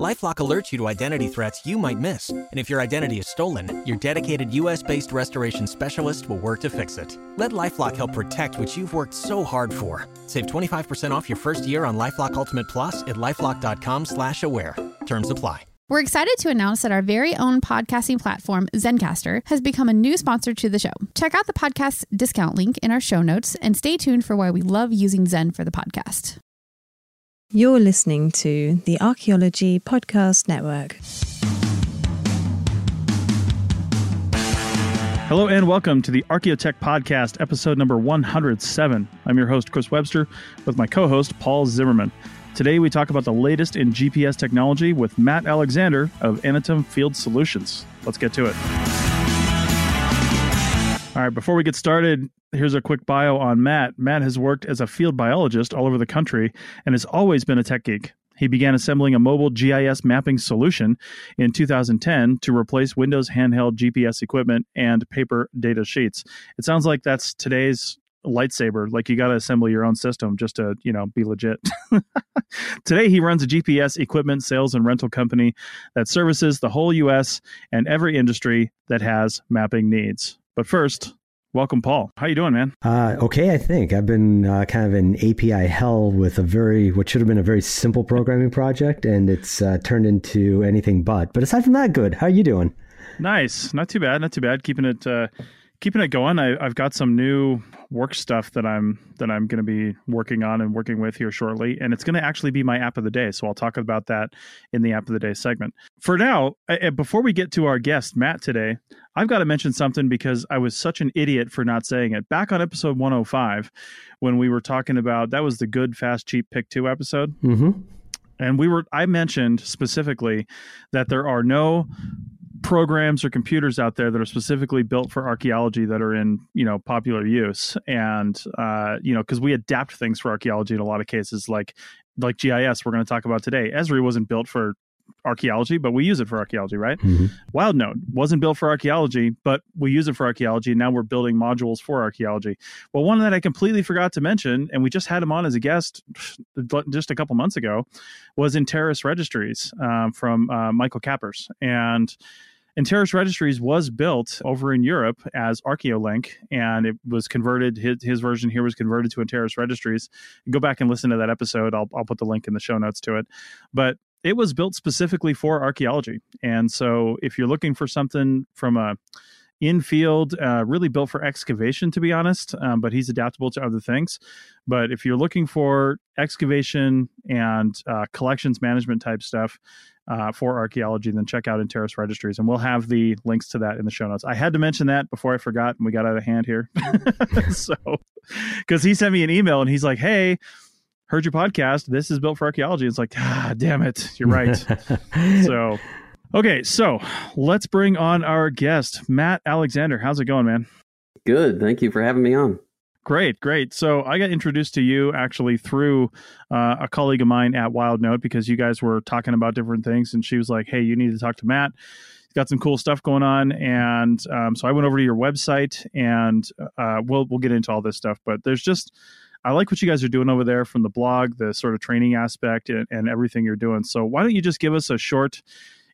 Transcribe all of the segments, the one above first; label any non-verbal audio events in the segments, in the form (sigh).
LifeLock alerts you to identity threats you might miss, and if your identity is stolen, your dedicated U.S.-based restoration specialist will work to fix it. Let LifeLock help protect what you've worked so hard for. Save 25% off your first year on LifeLock Ultimate Plus at lifeLock.com/slash-aware. Terms apply. We're excited to announce that our very own podcasting platform, Zencastr, has become a new sponsor to the show. Check out the podcast discount link in our show notes and stay tuned for why we love using Zen for the podcast. You're listening to the Archaeology Podcast Network. Hello and welcome to the Archaeotech Podcast, episode number 107. I'm your host, Chris Webster, with my co host, Paul Zimmerman. Today, we talk about the latest in GPS technology with Matt Alexander of Anatum Field Solutions. Let's get to it. All right, before we get started, here's a quick bio on Matt. Matt has worked as a field biologist all over the country and has always been a tech geek. He began assembling a mobile GIS mapping solution in 2010 to replace Windows handheld GPS equipment and paper data sheets. It sounds like that's today's lightsaber like you got to assemble your own system just to you know be legit (laughs) today he runs a gps equipment sales and rental company that services the whole us and every industry that has mapping needs but first welcome paul. How you doing man? Uh, okay i think. I've been uh, kind of in api hell with a very what should have been a very simple programming project and it's uh, turned into anything but. But aside from that good. How are you doing? Nice. Not too bad not too bad. Keeping it uh, keeping it going. I, have got some new work stuff that I'm that I'm going to be working on and working with here shortly, and it's going to actually be my app of the day. So I'll talk about that in the app of the day segment. For now, I, before we get to our guest Matt today, I've got to mention something because I was such an idiot for not saying it back on episode 105 when we were talking about that was the good fast cheap pick two episode. Mm-hmm. And we were I mentioned specifically that there are no programs or computers out there that are specifically built for archaeology that are in you know popular use. And uh, you know because we adapt things for archaeology in a lot of cases like like gis we're going to talk about today. Esri wasn't built for archaeology but we use it for archaeology right? Mm-hmm. WildNote wasn't built for archaeology but we use it for archaeology and now we're building modules for archaeology. Well one that i completely forgot to mention and we just had him on as a guest just a couple months ago was Interris Registries um, from uh, michael cappers and Interris Registries was built over in Europe as ArchaeoLink, and it was converted. His, his version here was converted to Interris Registries. Go back and listen to that episode. I'll, I'll put the link in the show notes to it. But it was built specifically for archaeology. And so if you're looking for something from a infield, uh, really built for excavation, to be honest, um, but he's adaptable to other things. But if you're looking for excavation and uh, collections management type stuff, uh, for archaeology, then check out Interris Registries, and we'll have the links to that in the show notes. I had to mention that before I forgot, and we got out of hand here. (laughs) so, because he sent me an email and he's like, "Hey, heard your podcast. This is built for archaeology." It's like, ah, damn it, you're right. (laughs) so, okay, so let's bring on our guest, Matt Alexander. How's it going, man? Good. Thank you for having me on. Great, great. So I got introduced to you actually through uh, a colleague of mine at Wild Note because you guys were talking about different things, and she was like, "Hey, you need to talk to Matt. He's got some cool stuff going on." And um, so I went over to your website, and uh, we'll we'll get into all this stuff. But there's just I like what you guys are doing over there from the blog, the sort of training aspect, and, and everything you're doing. So why don't you just give us a short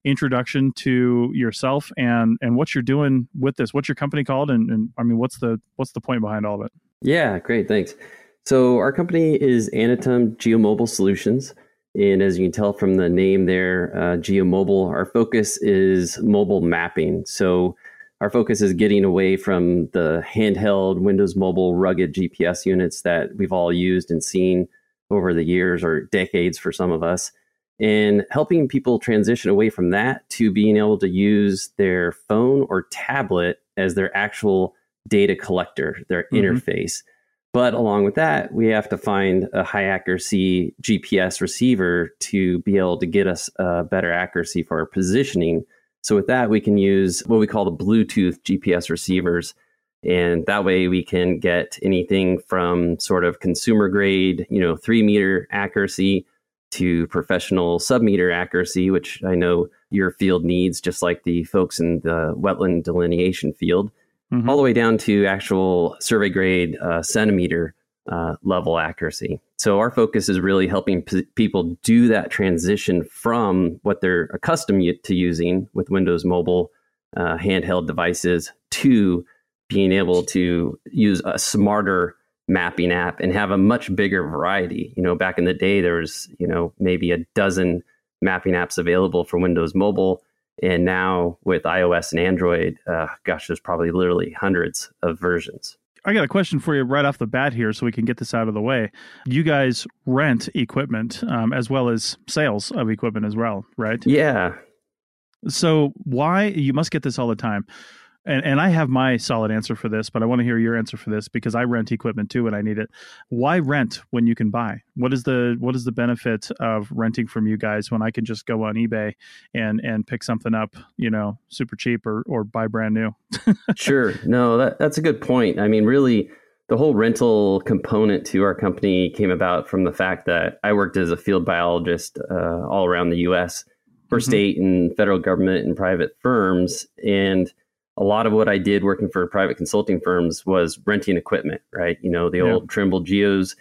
introduction to yourself and and what you're doing with this? What's your company called? And, and I mean, what's the what's the point behind all of it? Yeah, great. Thanks. So our company is Anatum Geomobile Solutions. And as you can tell from the name there, uh, Geomobile, our focus is mobile mapping. So our focus is getting away from the handheld Windows Mobile rugged GPS units that we've all used and seen over the years or decades for some of us, and helping people transition away from that to being able to use their phone or tablet as their actual data collector, their mm-hmm. interface. But along with that, we have to find a high accuracy GPS receiver to be able to get us a better accuracy for our positioning. So with that, we can use what we call the Bluetooth GPS receivers. And that way we can get anything from sort of consumer grade, you know, three meter accuracy to professional submeter accuracy, which I know your field needs, just like the folks in the wetland delineation field, mm-hmm. all the way down to actual survey grade uh, centimeter uh, level accuracy. So our focus is really helping p- people do that transition from what they're accustomed to using with Windows Mobile uh, handheld devices to being able to use a smarter mapping app and have a much bigger variety. You know, back in the day, there was you know maybe a dozen mapping apps available for Windows Mobile. And now with iOS and Android, uh, gosh, there's probably literally hundreds of versions. I got a question for you right off the bat here, so we can get this out of the way. You guys rent equipment um, as well as sales of equipment as well, right? Yeah. So why you must get this all the time? And and I have my solid answer for this, but I want to hear your answer for this because I rent equipment too and I need it. Why rent when you can buy? What is the what is the benefit of renting from you guys when I can just go on eBay and and pick something up, you know, super cheap or or buy brand new? (laughs) sure. No, that that's a good point. I mean, really the whole rental component to our company came about from the fact that I worked as a field biologist uh, all around the U.S. for mm-hmm. state and federal government and private firms, and a lot of what I did working for private consulting firms was renting equipment, right? You know, the yeah. old Trimble Geos.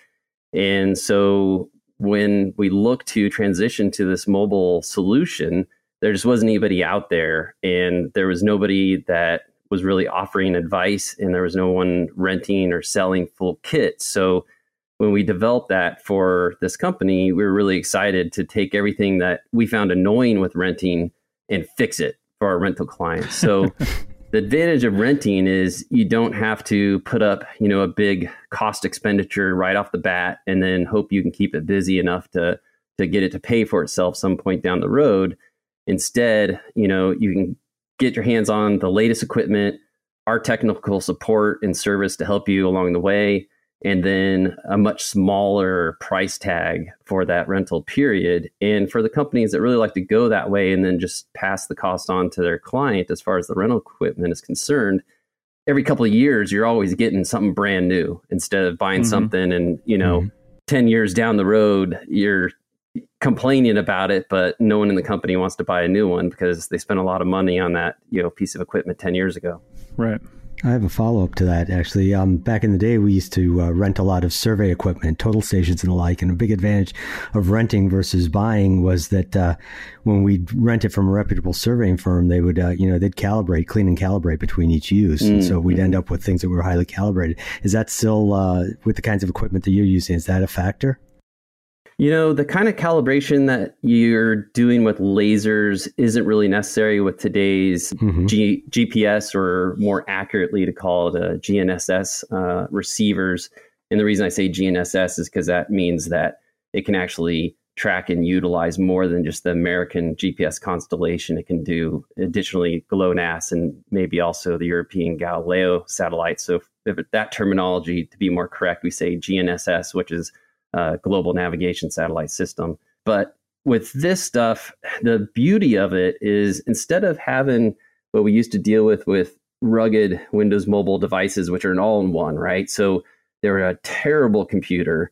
And so when we looked to transition to this mobile solution, there just wasn't anybody out there. And there was nobody that was really offering advice, and there was no one renting or selling full kits. So when we developed that for this company, we were really excited to take everything that we found annoying with renting and fix it for our rental clients. So (laughs) the advantage of renting is you don't have to put up you know a big cost expenditure right off the bat and then hope you can keep it busy enough to to get it to pay for itself some point down the road. Instead you know you can get your hands on the latest equipment our technical support and service to help you along the way and then a much smaller price tag for that rental period. And for the companies that really like to go that way and then just pass the cost on to their client as far as the rental equipment is concerned, every couple of years you're always getting something brand new instead of buying mm-hmm. something and, you know, mm-hmm. 10 years down the road you're complaining about it but no one in the company wants to buy a new one because they spent a lot of money on that, you know, piece of equipment 10 years ago. Right. I have a follow up to that actually. Um, back in the day, we used to uh, rent a lot of survey equipment, total stations and the like. And a big advantage of renting versus buying was that uh, when we'd rent it from a reputable surveying firm, they would, uh, you know, they'd calibrate, clean and calibrate between each use. Mm-hmm. And so we'd end up with things that were highly calibrated. Is that still, uh, with the kinds of equipment that you're using, is that a factor? You know, the kind of calibration that you're doing with lasers isn't really necessary with today's mm-hmm. G- GPS or more accurately to call it a GNSS uh, receivers. And the reason I say GNSS is because that means that it can actually track and utilize more than just the American GPS constellation. It can do additionally GLONASS and maybe also the European Galileo satellite. So, if, if that terminology, to be more correct, we say GNSS, which is uh, global navigation satellite system. But with this stuff, the beauty of it is instead of having what we used to deal with with rugged Windows mobile devices, which are an all in one, right? So they're a terrible computer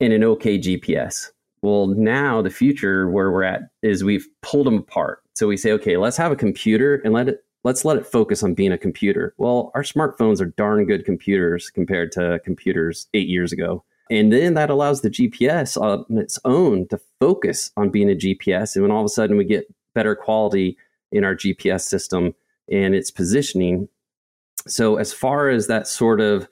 and an okay GPS. Well, now the future where we're at is we've pulled them apart. So we say, okay, let's have a computer and let it let's let it focus on being a computer. Well, our smartphones are darn good computers compared to computers eight years ago. And then that allows the GPS on its own to focus on being a GPS. And when all of a sudden we get better quality in our GPS system and its positioning. So, as far as that sort of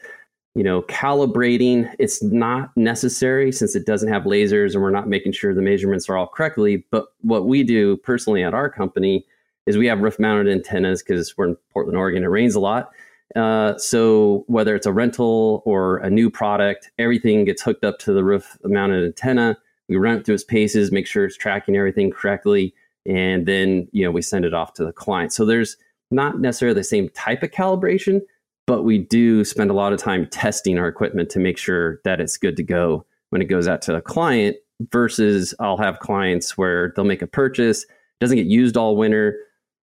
you know, calibrating, it's not necessary since it doesn't have lasers and we're not making sure the measurements are all correctly. But what we do personally at our company is we have roof mounted antennas because we're in Portland, Oregon, it rains a lot. Uh, so whether it's a rental or a new product, everything gets hooked up to the roof mounted antenna. We run it through its paces, make sure it's tracking everything correctly, and then you know we send it off to the client. So there's not necessarily the same type of calibration, but we do spend a lot of time testing our equipment to make sure that it's good to go when it goes out to a client. Versus, I'll have clients where they'll make a purchase, doesn't get used all winter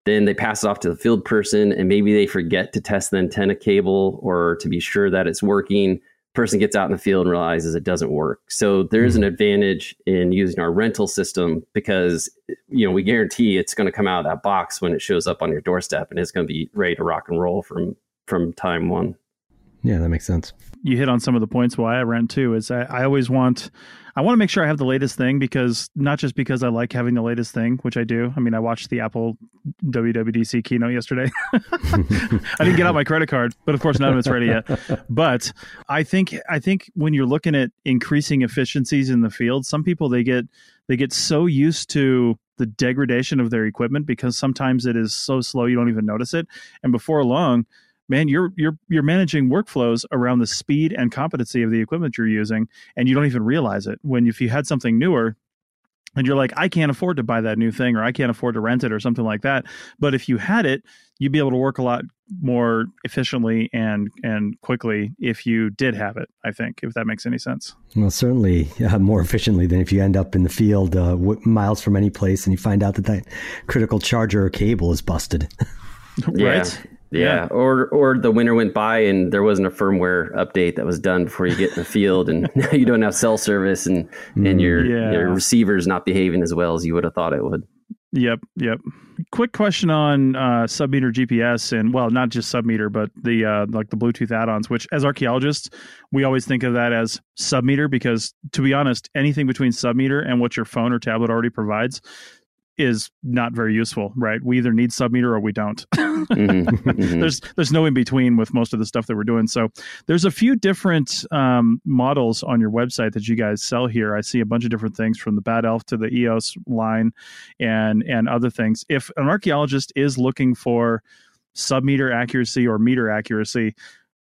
then they pass it off to the field person, and maybe they forget to test the antenna cable or to be sure that it's working. person gets out in the field and realizes it doesn't work. So there is an mm-hmm. advantage in using our rental system because you know we guarantee it's going to come out of that box when it shows up on your doorstep and it's going to be ready to rock and roll from from time one. Yeah, that makes sense. You hit on some of the points why I rent too. Is I, I always want, I want to make sure I have the latest thing because not just because I like having the latest thing, which I do. I mean, I watched the Apple WWDC keynote yesterday. (laughs) I didn't get out my credit card, but of course none of it's ready yet. But I think I think when you're looking at increasing efficiencies in the field, some people they get they get so used to the degradation of their equipment because sometimes it is so slow you don't even notice it, and before long man, you're you're you're managing workflows around the speed and competency of the equipment you're using, and you don't even realize it. When if you had something newer, and you're like, I can't afford to buy that new thing, or I can't afford to rent it, or something like that. But if you had it, you'd be able to work a lot more efficiently and and quickly if you did have it. I think, if that makes any sense. Well, certainly uh, more efficiently than if you end up in the field uh, w- miles from any place and you find out that that critical charger or cable is busted. (laughs) right. Yeah. Yeah. or or the winter went by and there wasn't a firmware update that was done before you get in the field, and (laughs) now you don't have cell service, and and your Yeah. your receiver's not behaving as well as you would have thought it would. Yep, yep. Quick question on uh, submeter GPS and well, not just submeter, but the uh, like the Bluetooth add-ons. Which, as archaeologists, we always think of that as submeter because, to be honest, anything between submeter and what your phone or tablet already provides is not very useful, right? We either need submeter or we don't. (laughs) Mhm, mhm. there's there's no in between with most of the stuff that we're doing. So there's a few different um, models on your website that you guys sell here. I see a bunch of different things from the Bad Elf to the EOS line, and and other things. If an archaeologist is looking for submeter accuracy or meter accuracy,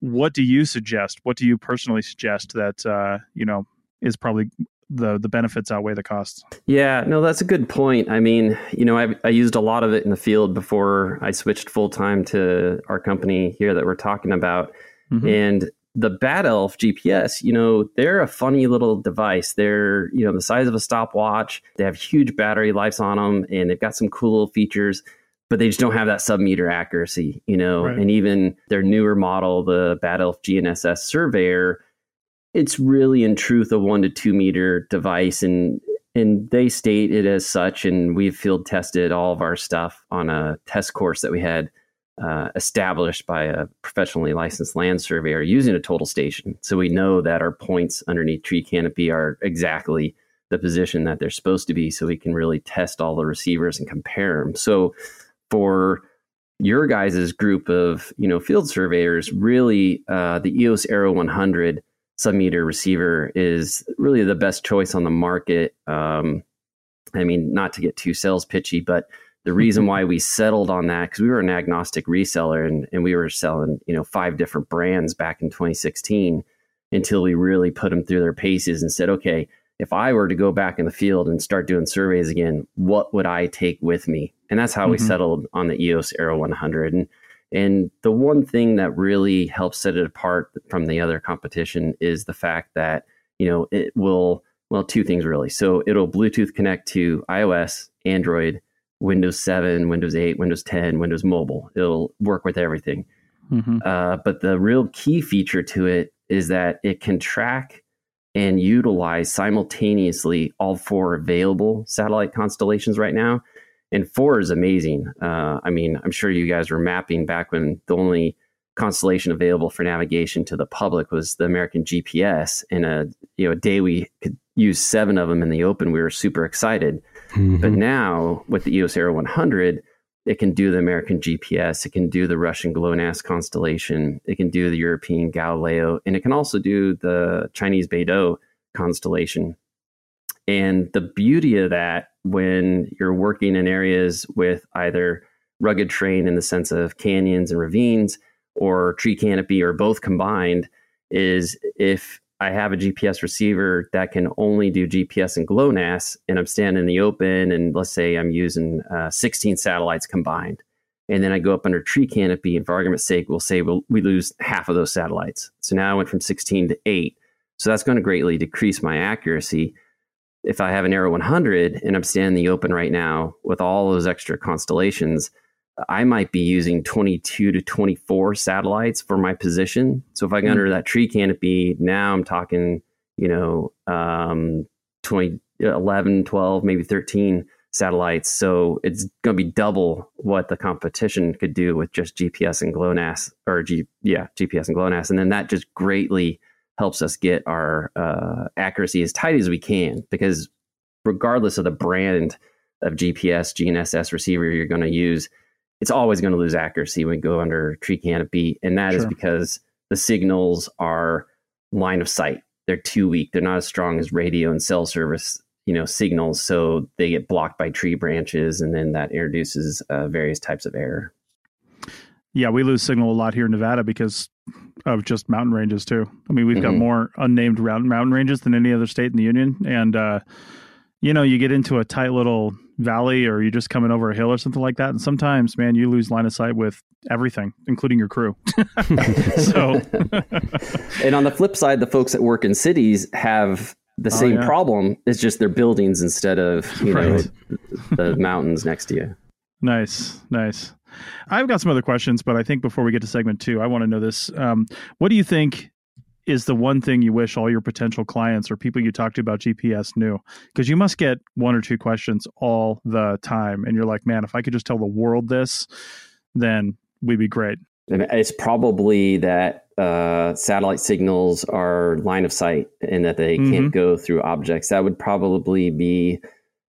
what do you suggest? What do you personally suggest that uh, you know is probably the the benefits outweigh the costs? Yeah, no, that's a good point. I mean, you know, I, I used a lot of it in the field before I switched full time to our company here that we're talking about. Mhm. And the Bad Elf GPS, you know, they're a funny little device. They're, you know, the size of a stopwatch. They have huge battery lives on them and they've got some cool little features, but they just don't have that sub meter accuracy, you know. Right. And even their newer model, the Bad Elf GNSS Surveyor, it's really in truth a one to two meter device and and they state it as such and we've field tested all of our stuff on a test course that we had uh, established by a professionally licensed land surveyor using a total station. So we know that our points underneath tree canopy are exactly the position that they're supposed to be so we can really test all the receivers and compare them so for your guys' group of you know field surveyors really uh, the eos arrow 100 submeter receiver is really the best choice on the market. Um, I mean, not to get too sales pitchy, but the reason (laughs) why we settled on that because we were an agnostic reseller and, and we were selling you know five different brands back in 2016 until we really put them through their paces and said, okay, if I were to go back in the field and start doing surveys again, what would I take with me? And that's how we Mhm. settled on the EOS Arrow 100. And and the one thing that really helps set it apart from the other competition is the fact that, you know, it will, well, two things really. So it'll Bluetooth connect to iOS, Android, Windows 7, Windows 8, Windows 10, Windows Mobile. It'll work with everything. Mhm. Uh, but the real key feature to it is that it can track and utilize simultaneously all four available satellite constellations right now. And four is amazing. Uh, I mean, I'm sure you guys were mapping back when the only constellation available for navigation to the public was the American GPS. And a you know a day we could use seven of them in the open, we were super excited. But now with the EOS Arrow 100, it can do the American GPS, it can do the Russian GLONASS constellation, it can do the European Galileo, and it can also do the Chinese Beidou constellation. And the beauty of that, when you're working in areas with either rugged terrain in the sense of canyons and ravines, or tree canopy, or both combined, is if I have a GPS receiver that can only do GPS and GLONASS, and I'm standing in the open, and let's say I'm using uh, 16 satellites combined, and then I go up under tree canopy, and for argument's sake, we'll say we'll, we lose half of those satellites. So now I went from 16 to 8. So that's going to greatly decrease my accuracy. If I have an Arrow 100 and I'm standing in the open right now with all those extra constellations, I might be using 22 to 24 satellites for my position. So if I get mm-hmm. under that tree canopy, now I'm talking, you know, um, 20, 11, 12, maybe 13 satellites. So it's going to be double what the competition could do with just GPS and GLONASS or G, yeah, GPS and GLONASS. And then that just greatly helps us get our uh, accuracy as tight as we can because regardless of the brand of GPS, GNSS receiver you're going to use, it's always going to lose accuracy when you go under tree canopy. And that sure. is because the signals are line of sight. They're too weak. They're not as strong as radio and cell service, you know, signals. So they get blocked by tree branches, and then that introduces uh, various types of error. Yeah, we lose signal a lot here in Nevada because of just mountain ranges too. I mean, we've mm-hmm. got more unnamed mountain ranges than any other state in the union, and uh, you know, you get into a tight little valley or you're just coming over a hill or something like that, and sometimes, man, you lose line of sight with everything, including your crew. (laughs) so, (laughs) and on the flip side, the folks that work in cities have the oh, same yeah. problem. It's just their buildings instead of you right. know the mountains next to you. Nice, nice. I've got some other questions, but I think before we get to segment two, I want to know this. Um, what do you think is the one thing you wish all your potential clients or people you talk to about GPS knew? Because you must get one or two questions all the time. And you're like, man, if I could just tell the world this, then we'd be great. It's probably that uh, satellite signals are line of sight and that they mm-hmm. can't go through objects. That would probably be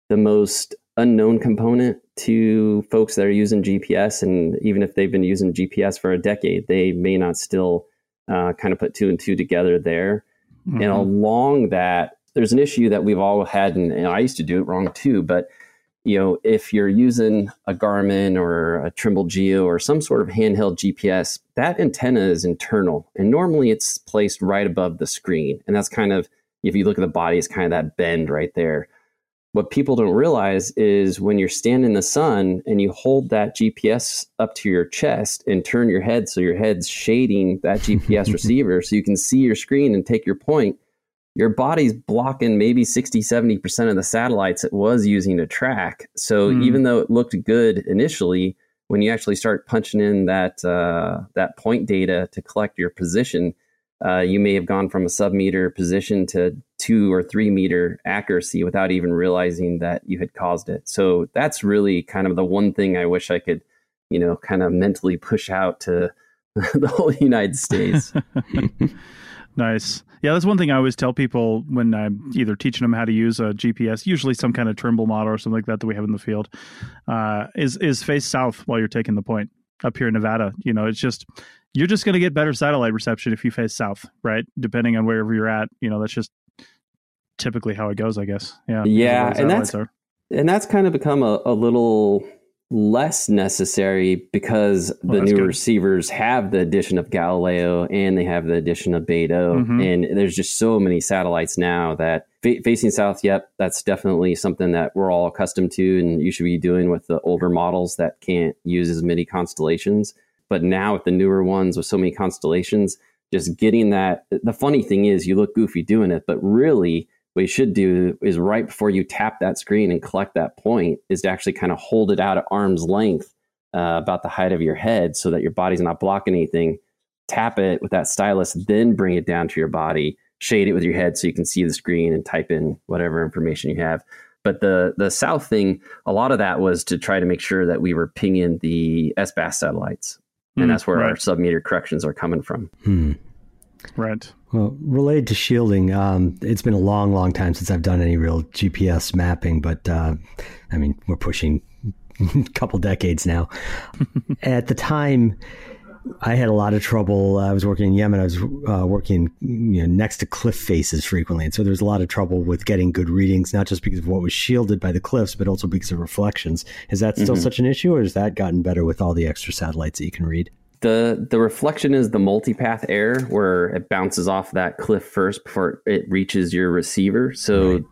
the most unknown component to folks that are using GPS. And even if they've been using GPS for a decade, they may not still uh, kind of put two and two together there. Mm-hmm. And along that, there's an issue that we've all had, and, and, I used to do it wrong too. But you know, if you're using a Garmin or a Trimble Geo or some sort of handheld GPS, that antenna is internal, and normally it's placed right above the screen, and that's kind of if you look at the body, it's kind of that bend right there what people don't realize is when you're standing in the sun and you hold that GPS up to your chest and turn your head so your head's shading that GPS (laughs) receiver so you can see your screen and take your point, your body's blocking maybe 60, 70% of the satellites it was using to track. So mm. even though it looked good initially, when you actually start punching in that uh, that point data to collect your position, uh, you may have gone from a sub meter position to two or three meter accuracy without even realizing that you had caused it. So that's really kind of the one thing I wish I could, you know, kind of mentally push out to (laughs) the whole United States. (laughs) nice. Yeah, that's one thing I always tell people when I'm either teaching them how to use a GPS, usually some kind of Trimble model or something like that that we have in the field, uh, is is face south while you're taking the point up here in Nevada. You know, it's just you're just going to get better satellite reception if you face south, right? Depending on wherever you're at. You know, that's just typically how it goes, I guess. Yeah. Yeah. And that's, are. and that's kind of become a, a little less necessary because oh, the new good. receivers have the addition of Galileo and they have the addition of Beidou. Mm-hmm. And there's just so many satellites now that fa- facing south, yep, that's definitely something that we're all accustomed to and you should be doing with the older models that can't use as many constellations. But now with the newer ones with so many constellations, just getting that. The funny thing is, you look goofy doing it, but really, what you should do is right before you tap that screen and collect that point is to actually kind of hold it out at arm's length uh, about the height of your head so that your body's not blocking anything tap it with that stylus then bring it down to your body shade it with your head so you can see the screen and type in whatever information you have but the the south thing a lot of that was to try to make sure that we were pinging the SBAS satellites and mm, that's where right. our sub meter corrections are coming from hmm. Right well, related to shielding, um, it's been a long, long time since I've done any real GPS mapping, but uh, I mean, we're pushing (laughs) a couple decades now. (laughs) At the time, I had a lot of trouble. I was working in Yemen. I was uh, working you know, next to cliff faces frequently. And so there's a lot of trouble with getting good readings, not just because of what was shielded by the cliffs, but also because of reflections. Is that still mm-hmm. such an issue, or has that gotten better with all the extra satellites that you can read? The the reflection is the multipath error where it bounces off that cliff first before it reaches your receiver. So right.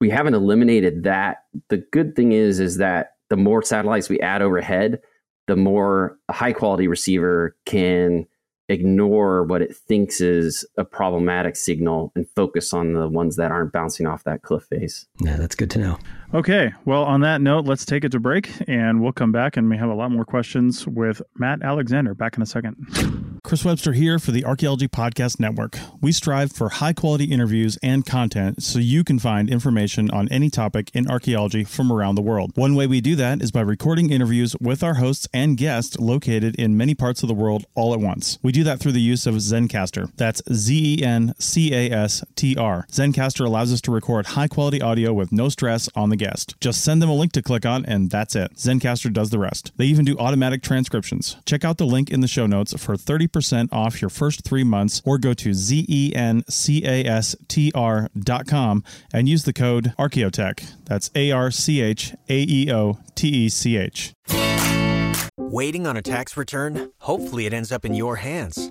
we haven't eliminated that. The good thing is is that the more satellites we add overhead, the more a high quality receiver can ignore what it thinks is a problematic signal and focus on the ones that aren't bouncing off that cliff face. Yeah, that's good to know. Okay. Well, on that note, let's take it to break and we'll come back and we have a lot more questions with Matt Alexander back in a second. Chris Webster here for the Archaeology Podcast Network. We strive for high quality interviews and content so you can find information on any topic in archaeology from around the world. One way we do that is by recording interviews with our hosts and guests located in many parts of the world all at once. We do that through the use of Zencastr. That's Z E N C A S T R. Zencastr allows us to record high quality audio with no stress on the guest. Just send them a link to click on, and that's it. Zencastr does the rest. They even do automatic transcriptions. Check out the link in the show notes for 30% off your first three months, or go to zencastr.com and use the code Archaeotech. That's A R C H A E O T E C H. Waiting on a tax return? Hopefully, it ends up in your hands.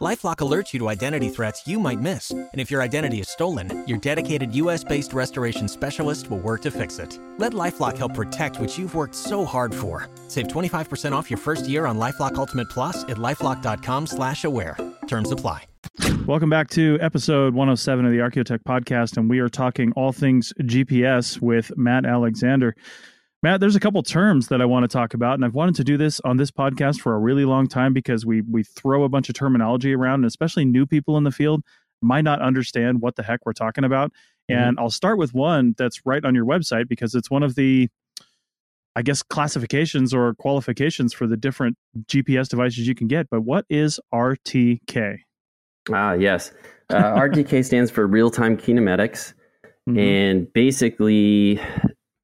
LifeLock alerts you to identity threats you might miss. And if your identity is stolen, your dedicated US-based restoration specialist will work to fix it. Let LifeLock help protect what you've worked so hard for. Save 25% off your first year on LifeLock Ultimate Plus at LifeLock.com slash aware. Terms apply. Welcome back to episode 107 of the Archaeotech podcast, and we are talking all things GPS with Matt Alexander. Matt, there's a couple terms that I want to talk about, and I've wanted to do this on this podcast for a really long time because we we throw a bunch of terminology around, and especially new people in the field might not understand what the heck we're talking about. Mm-hmm. And I'll start with one that's right on your website because it's one of the I guess classifications or qualifications for the different GPS devices you can get. But what is RTK? Ah, yes. Uh, RTK stands for (laughs) real time kinematics. Mm-hmm. And basically,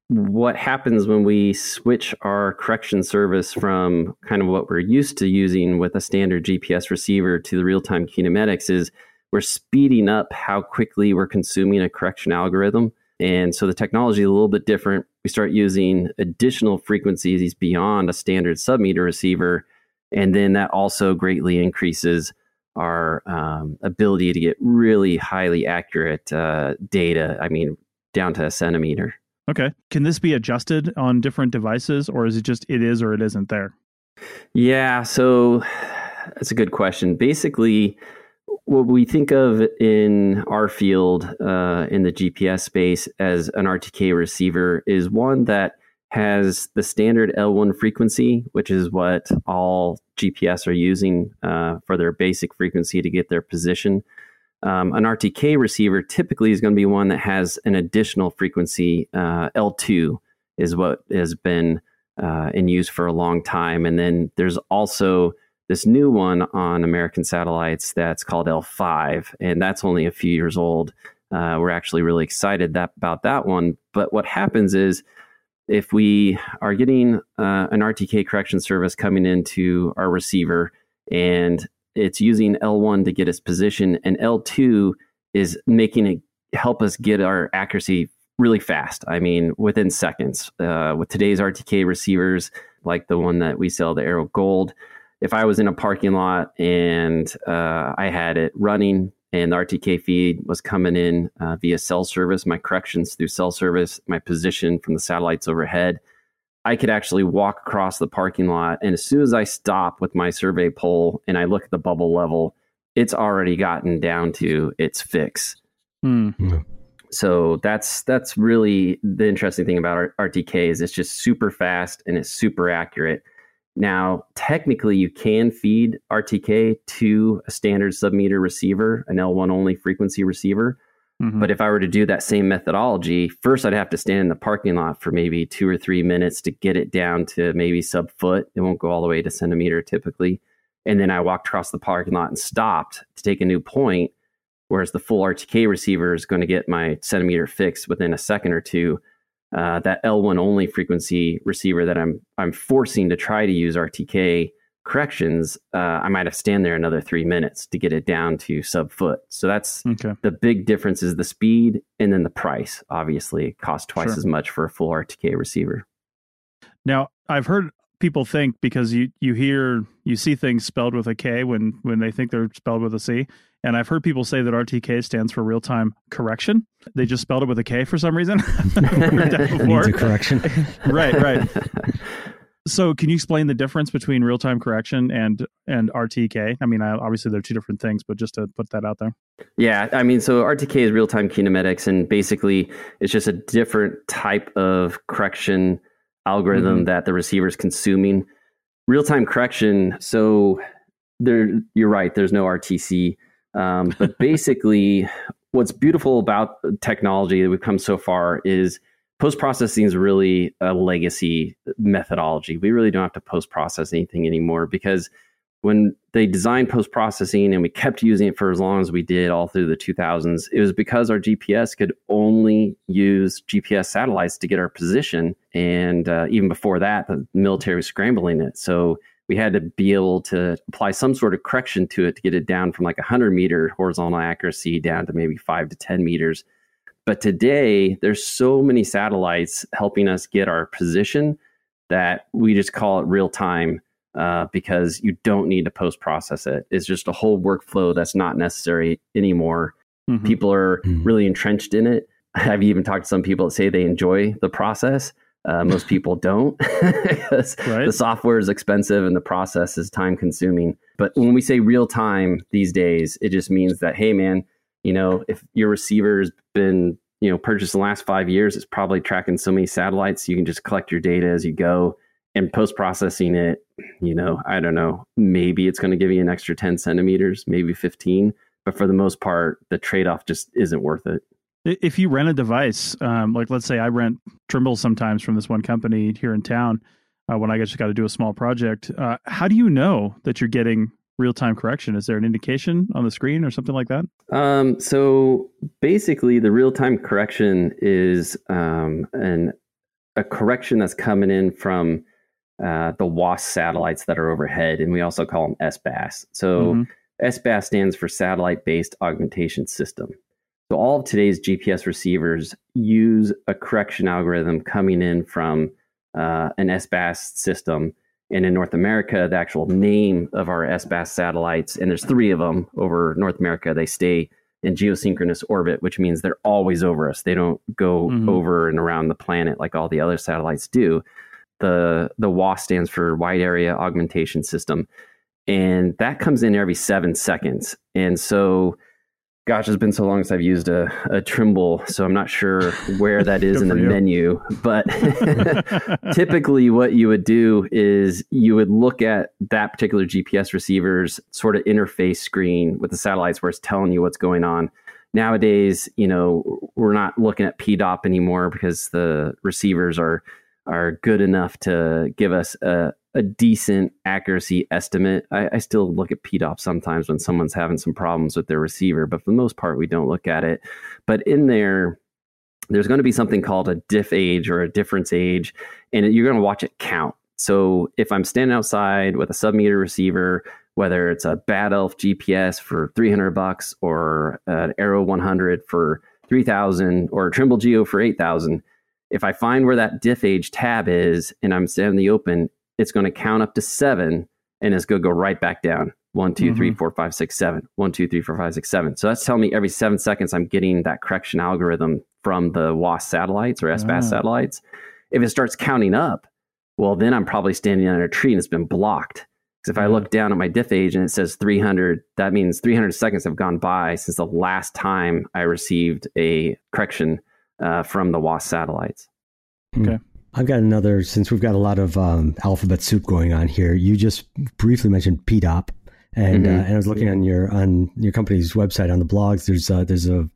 what happens when we switch our correction service from kind of what we're used to using with a standard GPS receiver to the real time kinematics is we're speeding up how quickly we're consuming a correction algorithm. And so the technology is a little bit different. We start using additional frequencies beyond a standard submeter receiver. And then that also greatly increases our um, ability to get really highly accurate uh, data. I mean, down to a centimeter. Okay. Can this be adjusted on different devices or is it just it is or it isn't there? Yeah. So that's a good question. Basically, what we think of in our field uh, in the GPS space as an RTK receiver is one that has the standard L1 frequency, which is what all GPS are using uh, for their basic frequency to get their position. Um, an RTK receiver typically is going to be one that has an additional frequency. Uh, L2 is what has been uh, in use for a long time. And then there's also this new one on American satellites that's called L5, and that's only a few years old. Uh, we're actually really excited that, about that one. But what happens is if we are getting uh, an RTK correction service coming into our receiver and it's using L1 to get its position, and L2 is making it help us get our accuracy really fast. I mean, within seconds. Uh, with today's RTK receivers, like the one that we sell, the Arrow Gold, if I was in a parking lot and uh, I had it running and the RTK feed was coming in uh, via cell service, my corrections through cell service, my position from the satellites overhead, I could actually walk across the parking lot. And as soon as I stop with my survey pole and I look at the bubble level, it's already gotten down to its fix. Mm. So that's that's really the interesting thing about RTK is it's just super fast and it's super accurate. Now, technically, you can feed RTK to a standard submeter receiver, an L1 only frequency receiver. Mm-hmm. But if I were to do that same methodology, first I'd have to stand in the parking lot for maybe two or three minutes to get it down to maybe sub foot. It won't go all the way to centimeter typically. And then I walked across the parking lot and stopped to take a new point. whereas the full RTK receiver is going to get my centimeter fix within a second or two. Uh, that L1 only frequency receiver that I'm I'm forcing to try to use RTK corrections, uh, I might have to stand there another three minutes to get it down to sub foot. So that's okay. the big difference is the speed and then the price. Obviously, it costs twice sure. as much for a full RTK receiver. Now, I've heard people think because you you hear you see things spelled with a K when when they think they're spelled with a C. And I've heard people say that RTK stands for real time correction. They just spelled it with a K for some reason. (laughs) (laughs) Needs a correction. (laughs) right, right. So, can you explain the difference between real time correction and and RTK? I mean, obviously they're two different things, but just to put that out there. Yeah, I mean, so RTK is real time kinematics, and basically it's just a different type of correction algorithm mm-hmm. that the receiver is consuming. Real time correction. So, there, you're right. There's no RTC, um, but (laughs) basically, what's beautiful about technology that we've come so far is post processing is really a legacy methodology. We really don't have to post process anything anymore because when they designed post processing and we kept using it for as long as we did all through the 2000s, it was because our GPS could only use GPS satellites to get our position. And uh, even before that, the military was scrambling it. So we had to be able to apply some sort of correction to it to get it down from like 100 meter horizontal accuracy down to maybe five to 10 meters but today, there's so many satellites helping us get our position that we just call it real time uh, because you don't need to post process it. It's just a whole workflow that's not necessary anymore. Mm-hmm. People are mm-hmm. really entrenched in it. (laughs) I've even talked to some people that say they enjoy the process. Uh, most (laughs) people don't (laughs) because right. the software is expensive and the process is time consuming. But when we say real time these days, it just means that, hey, man, you know, if your receiver's been, you know, purchased in the last five years, it's probably tracking so many satellites. You can just collect your data as you go and post processing it. You know, I don't know, maybe it's going to give you an extra 10 centimeters, maybe 15. But for the most part, the trade off just isn't worth it. If you rent a device, um, like let's say I rent Trimble sometimes from this one company here in town, uh, when I just got to do a small project, uh, how do you know that you're getting real time correction? Is there an indication on the screen or something like that? Um, so basically, the real time correction is um, an a correction that's coming in from uh, the WAAS satellites that are overhead, and we also call them SBAS. So mm-hmm. SBAS stands for Satellite Based Augmentation System. So all of today's GPS receivers use a correction algorithm coming in from uh, an SBAS system and in North America, the actual name of our SBAS satellites, and there's three of them over North America, they stay in geosynchronous orbit, which means they're always over us. They don't go mm-hmm. over and around the planet like all the other satellites do. The the WAAS stands for Wide Area Augmentation System, and that comes in every seven seconds. And so gosh, it's been so long since I've used a, a Trimble, so I'm not sure where that is in the you. menu. But (laughs) (laughs) typically, what you would do is you would look at that particular GPS receiver's sort of interface screen with the satellites where it's telling you what's going on. Nowadays, you know, we're not looking at PDOP anymore because the receivers are are good enough to give us a, a decent accuracy estimate. I, I, still look at PDOP sometimes when someone's having some problems with their receiver, but for the most part, we don't look at it. But in there, there's going to be something called a diff age or a difference age, and you're going to watch it count. So if I'm standing outside with a sub meter receiver, whether it's a Bad Elf GPS for 300 bucks or an Arrow 100 for 3,000 or a Trimble Geo for 8,000, if I find where that diff age tab is and I'm standing in the open, it's going to count up to seven and it's going to go right back down. One, two, mm-hmm. three, four, five, six, seven. One, two, three, four, five, six, seven. So that's telling me every seven seconds I'm getting that correction algorithm from the WAAS satellites or SBAS ah. satellites. If it starts counting up, well, then I'm probably standing under a tree and it's been blocked. Because if I look down at my diff age and it says 300, that means 300 seconds have gone by since the last time I received a correction uh, from the WAAS satellites. Okay. I've got another, since we've got a lot of um, alphabet soup going on here. You just briefly mentioned PDOP, and mm-hmm. uh, and I was looking on your on your company's website on the blogs. There's uh, there's a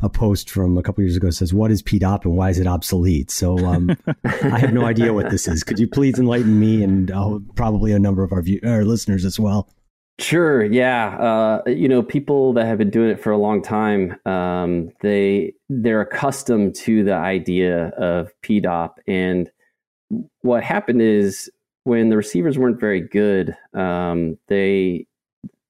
a post from a couple years ago says, "What is PDOP and why is it obsolete?" So um, (laughs) I have no idea what this is. Could you please enlighten me and uh, probably a number of our view- our listeners as well? Sure. Yeah. Uh, you know, people that have been doing it for a long time, um, they they're accustomed to the idea of PDOP. And what happened is when the receivers weren't very good, um, they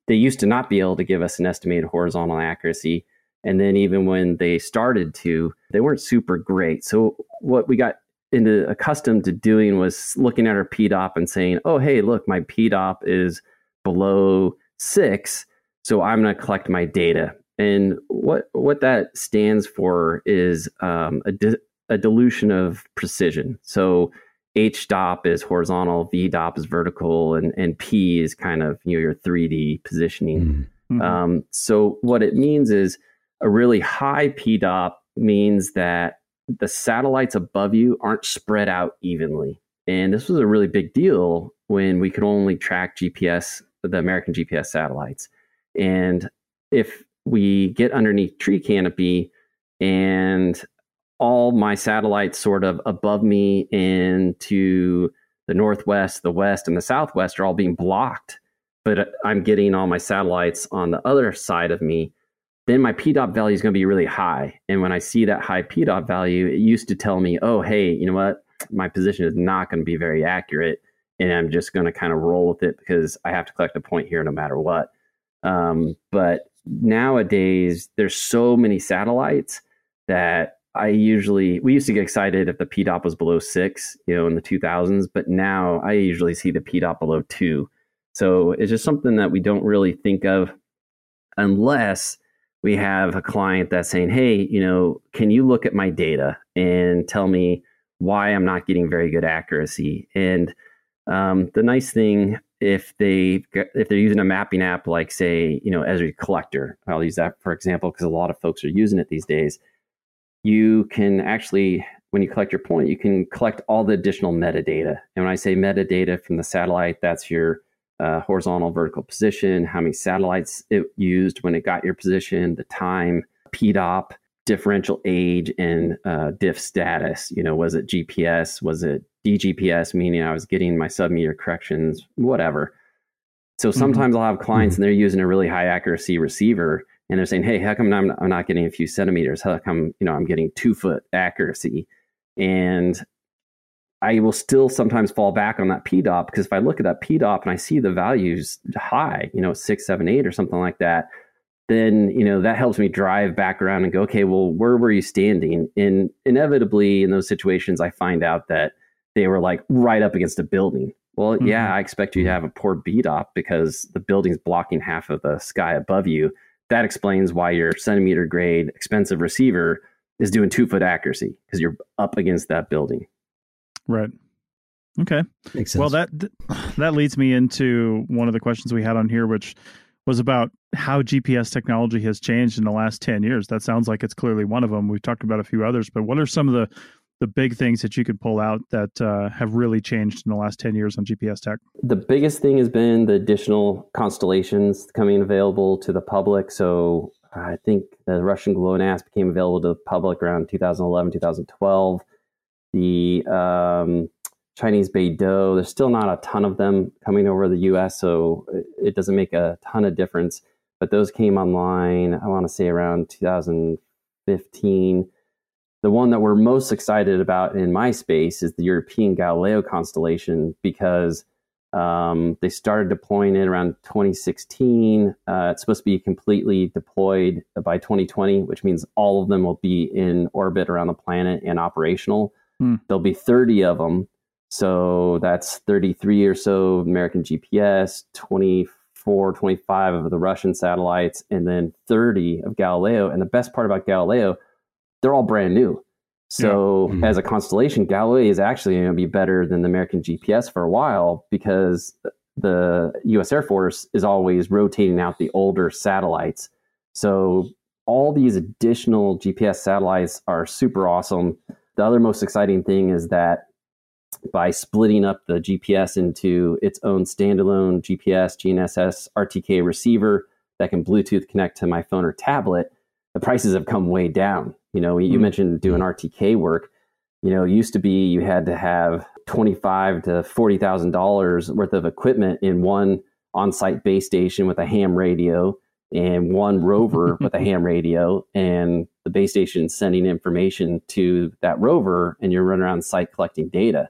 they used to not be able to give us an estimated horizontal accuracy. And then even when they started to, they weren't super great. So what we got into accustomed to doing was looking at our PDOP and saying, "Oh, hey, look, my PDOP is." Below six. So I'm going to collect my data. And what what that stands for is um, a, di- a dilution of precision. So HDOP is horizontal, V dop is vertical, and, and P is kind of you know your 3D positioning. Mm-hmm. Um, so what it means is a really high P dop means that the satellites above you aren't spread out evenly. And this was a really big deal when we could only track GPS the American GPS satellites. And if we get underneath tree canopy and all my satellites sort of above me and to the northwest, the west, and the southwest are all being blocked, but I'm getting all my satellites on the other side of me, then my PDOP value is going to be really high. And when I see that high PDOP value, it used to tell me, oh, hey, you know what? My position is not going to be very accurate and I'm just going to kind of roll with it because I have to collect a point here no matter what. Um, but nowadays, there's so many satellites that I usually we used to get excited if the PDOP was below six, you know, in the 2000s, but now I usually see the PDOP below two. So it's just something that we don't really think of unless we have a client that's saying, "Hey, you know, can you look at my data and tell me why I'm not getting very good accuracy?" And um, the nice thing if they if they're using a mapping app like say you know Esri Collector, I'll use that for example because a lot of folks are using it these days. You can actually when you collect your point, you can collect all the additional metadata. And when I say metadata from the satellite, that's your uh, horizontal, vertical position, how many satellites it used when it got your position, the time, PDOP, differential age, and uh, diff status. You know, was it GPS? Was it DGPS, meaning I was getting my submeter corrections, whatever. So mm-hmm. sometimes mm-hmm. I'll have clients mm-hmm. and they're using a really high accuracy receiver and they're saying, Hey, how come I'm, I'm not getting a few centimeters? How come, you know, I'm getting two foot accuracy? And I will still sometimes fall back on that PDOP because if I look at that PDOP and I see the values high, you know, six, seven, eight or something like that, then you know that helps me drive back around and go, okay, well, where were you standing? And inevitably, in those situations, I find out that they were like right up against a building. Well, mm-hmm. yeah, I expect you to have a poor PDOP because the building's blocking half of the sky above you. That explains why your centimeter grade expensive receiver is doing two foot accuracy because you're up against that building. Right. Okay. Well, that that leads me into one of the questions we had on here, which was about how GPS technology has changed in the last 10 years. That sounds like it's clearly one of them. We've talked about a few others, but what are some of the the big things that you could pull out that uh, have really changed in the last 10 years on GPS tech? The biggest thing has been the additional constellations coming available to the public. So I think the Russian GLONASS became available to the public around 2011, 2012. The um, Chinese Beidou, there's still not a ton of them coming over the US, so it doesn't make a ton of difference. But those came online, I want to say around 2015 the one that we're most excited about in my space is the European Galileo constellation because um, they started deploying it around 2016. Uh, it's supposed to be completely deployed by 2020, which means all of them will be in orbit around the planet and operational. Hmm. There'll be 30 of them. So that's 33 or so American GPS, 24, 25 of the Russian satellites, and then 30 of Galileo. And the best part about Galileo, they're all brand new. So yeah. mm-hmm. as a constellation, Galileo is actually going to be better than the American GPS for a while because the U.S. Air Force is always rotating out the older satellites. So all these additional GPS satellites are super awesome. The other most exciting thing is that by splitting up the GPS into its own standalone GPS, GNSS, RTK receiver that can Bluetooth connect to my phone or tablet, the prices have come way down. You know, you mm-hmm. mentioned doing RTK work. You know, used to be you had to have twenty five to forty thousand dollars worth of equipment in one on-site base station with a ham radio and one rover (laughs) with a ham radio and the base station sending information to that rover and you're running around site collecting data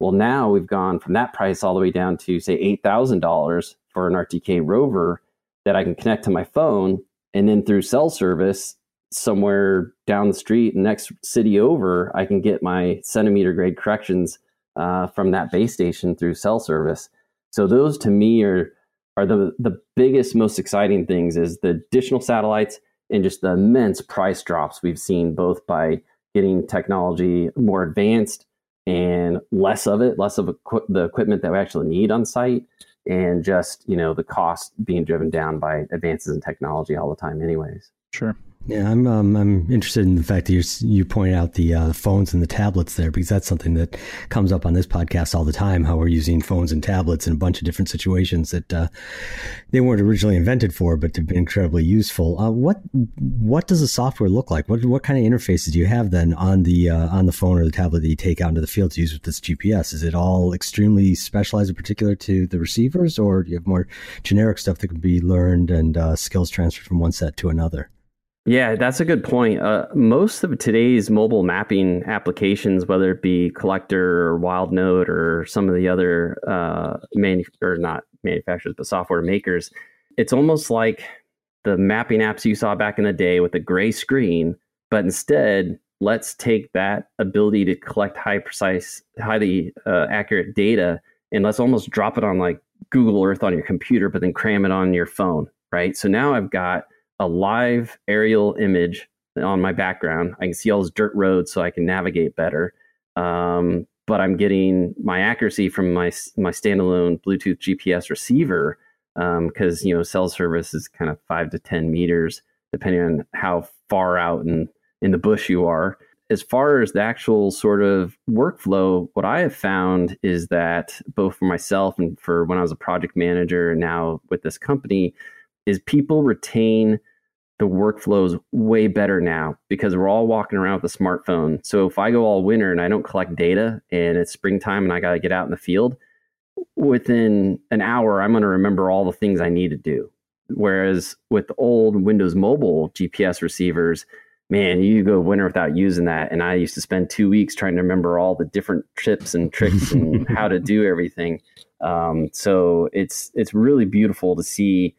well now we've gone from that price all the way down to say $8000 for an rtk rover that i can connect to my phone and then through cell service somewhere down the street next city over i can get my centimeter grade corrections uh, from that base station through cell service so those to me are are the the biggest, most exciting things is the additional satellites and just the immense price drops we've seen both by getting technology more advanced and less of it, less of equi- the equipment that we actually need on site, and just you know the cost being driven down by advances in technology all the time, anyways. Sure. Yeah, I'm um, I'm interested in the fact that you you point out the uh, phones and the tablets there because that's something that comes up on this podcast all the time. How we're using phones and tablets in a bunch of different situations that uh, they weren't originally invented for, but have been incredibly useful. Uh, what what does the software look like? What what kind of interfaces do you have then on the uh, on the phone or the tablet that you take out into the field to use with this GPS? Is it all extremely specialized in particular to the receivers, or do you have more generic stuff that can be learned and uh, skills transferred from one set to another? Yeah, that's a good point. Uh, most of today's mobile mapping applications, whether it be Collector or WildNote or some of the other uh, manu- or not manufacturers but software makers, it's almost like the mapping apps you saw back in the day with a gray screen, but instead let's take that ability to collect high precise, highly uh, accurate data and let's almost drop it on like Google Earth on your computer, but then cram it on your phone, right? So now I've got a live aerial image on my background. I can see all those dirt roads so I can navigate better. Um, but I'm getting my accuracy from my my standalone Bluetooth GPS receiver because um, you know cell service is kind of five to ten meters depending on how far out in in the bush you are. As far as the actual sort of workflow, what I have found is that both for myself and for when I was a project manager and now with this company, is people retain the workflows way better now because we're all walking around with a smartphone. So if I go all winter and I don't collect data and it's springtime and I got to get out in the field, within an hour, I'm going to remember all the things I need to do. Whereas with old Windows Mobile GPS receivers, man, you go winter without using that. And I used to spend two weeks trying to remember all the different tips and tricks and (laughs) how to do everything. Um, so it's it's really beautiful to see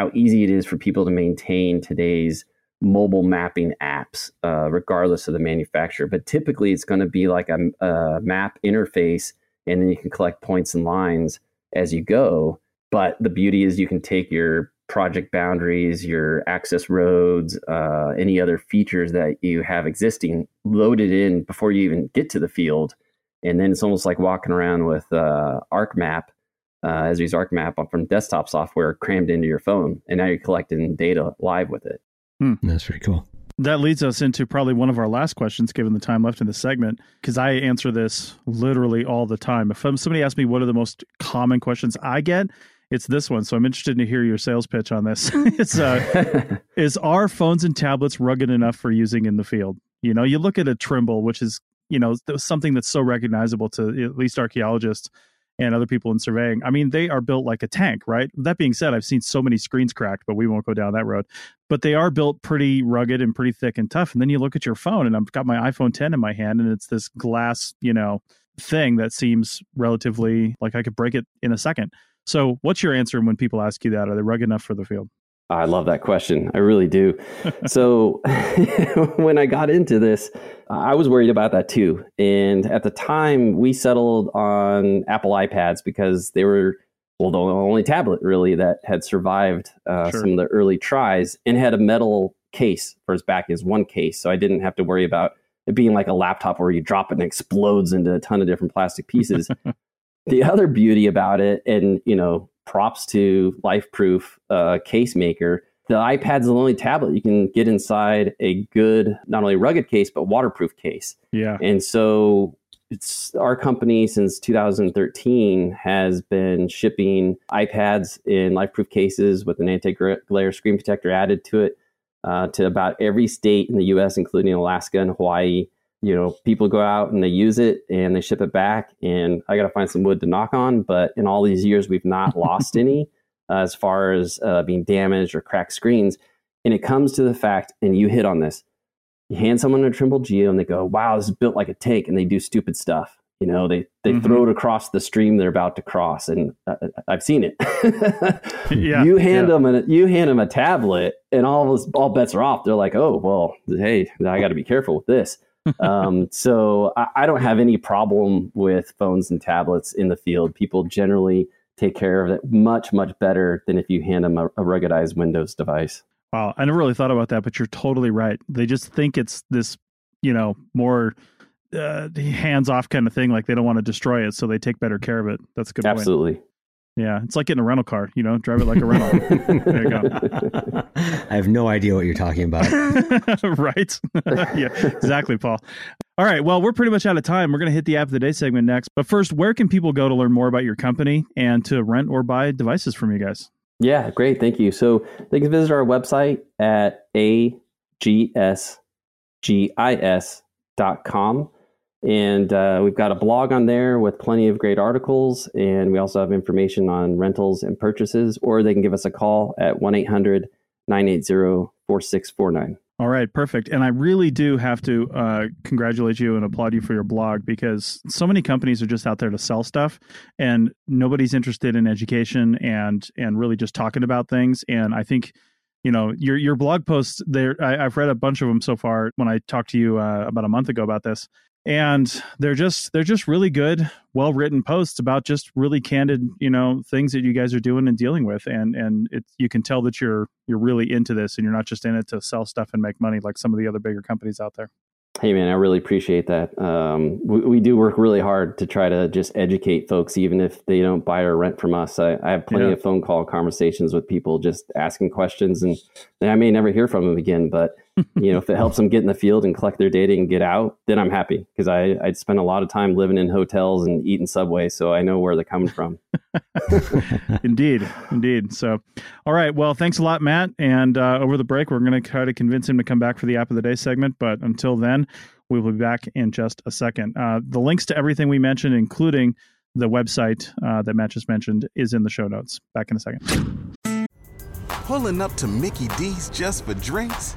how easy it is for people to maintain today's mobile mapping apps, uh, regardless of the manufacturer. But typically, it's going to be like a, a, map interface, and then you can collect points and lines as you go. But the beauty is you can take your project boundaries, your access roads, uh, any other features that you have existing, loaded in before you even get to the field. And then it's almost like walking around with uh, ArcMap uh, Esri's ArcMap from desktop software crammed into your phone, and now you're collecting data live with it. Hmm. That's pretty cool. That leads us into probably one of our last questions, given the time left in the segment, because I answer this literally all the time. If somebody asks me what are the most common questions I get, it's this one. So I'm interested to hear your sales pitch on this. (laughs) (laughs) it's uh, is our phones and tablets rugged enough for using in the field? You know, you look at a Trimble, which is you know something that's so recognizable to at least archaeologists and other people in surveying. I mean, they are built like a tank, right? That being said, I've seen so many screens cracked, but we won't go down that road. But they are built pretty rugged and pretty thick and tough. And then you look at your phone, and I've got my iPhone 10 in my hand, and it's this glass, you know, thing that seems relatively like I could break it in a second. So, what's your answer when people ask you that? Are they rugged enough for the field? I love that question. I really do. (laughs) so (laughs) when I got into this, I was worried about that too. And at the time, we settled on Apple iPads because they were, well, the only tablet really that had survived uh, sure. some of the early tries and had a metal case for its back is one case. So I didn't have to worry about it being like a laptop where you drop it and it explodes into a ton of different plastic pieces. (laughs) the other beauty about it, and you know, props to LifeProof uh, case maker. The iPad's the only tablet you can get inside a good, not only rugged case, but waterproof case. Yeah. And so it's our company since 2013 has been shipping iPads in LifeProof cases with an anti-glare screen protector added to it uh, to about every state in the U.S., including Alaska and Hawaii you know, people go out and they use it and they ship it back, and I got to find some wood to knock on. But in all these years, we've not (laughs) lost any. uh, as far as uh, being damaged or cracked screens. And it comes to the fact, and you hit on this. You hand someone a Trimble Geo, and they go, "Wow, this is built like a tank," and they do stupid stuff. You know, they they mm-hmm. throw it across the stream they're about to cross, and uh, I've seen it. (laughs) yeah, (laughs) you hand yeah. them a you hand them a tablet, and all this, all bets are off. They're like, "Oh, well, hey, I got to be careful with this." Um, (laughs) so I, I, don't have any problem with phones and tablets in the field. People generally take care of it much much better than if you hand them a, a ruggedized Windows device. Wow, I never really thought about that, but you're totally right. They just think it's this, you know, more uh, hands off kind of thing. Like they don't want to destroy it, so they take better care of it. That's a good. Absolutely. Point. Yeah, it's like getting a rental car. You know, drive it like a rental. (laughs) there you go. I have no idea what you're talking about. (laughs) right? (laughs) yeah, exactly, Paul. All right. Well, we're pretty much out of time. We're going to hit the app of the day segment next. But first, where can people go to learn more about your company and to rent or buy devices from you guys? Yeah, great. Thank you. So they can visit our website at agsgis.com. And uh, we've got a blog on there with plenty of great articles. And we also have information on rentals and purchases, or they can give us a call at 1 800 980 4649. All right, perfect. And I really do have to uh, congratulate you and applaud you for your blog because so many companies are just out there to sell stuff, and nobody's interested in education and and really just talking about things. And I think, you know, your your blog posts there. I, have read a bunch of them so far. When I talked to you uh, about a month ago about this, and they're just they're just really good well written posts about just really candid you know things that you guys are doing and dealing with and and it you can tell that you're you're really into this and you're not just in it to sell stuff and make money like some of the other bigger companies out there Hey man, I really appreciate that. Um, we, we, do work really hard to try to just educate folks, even if they don't buy or rent from us. I, I have plenty yeah. of phone call conversations with people just asking questions, and I may never hear from them again. But you know, if it helps them get in the field and collect their data and get out, then I'm happy because I I spent a lot of time living in hotels and eating Subway, so I know where they're coming from. (laughs) indeed, indeed. So, all right. Well, thanks a lot, Matt. And uh, over the break, we're going to try to convince him to come back for the app of the day segment. But until then, we will be back in just a second. Uh, the links to everything we mentioned, including the website uh, that Matt just mentioned, is in the show notes. Back in a second. Pulling up to Mickey D's just for drinks?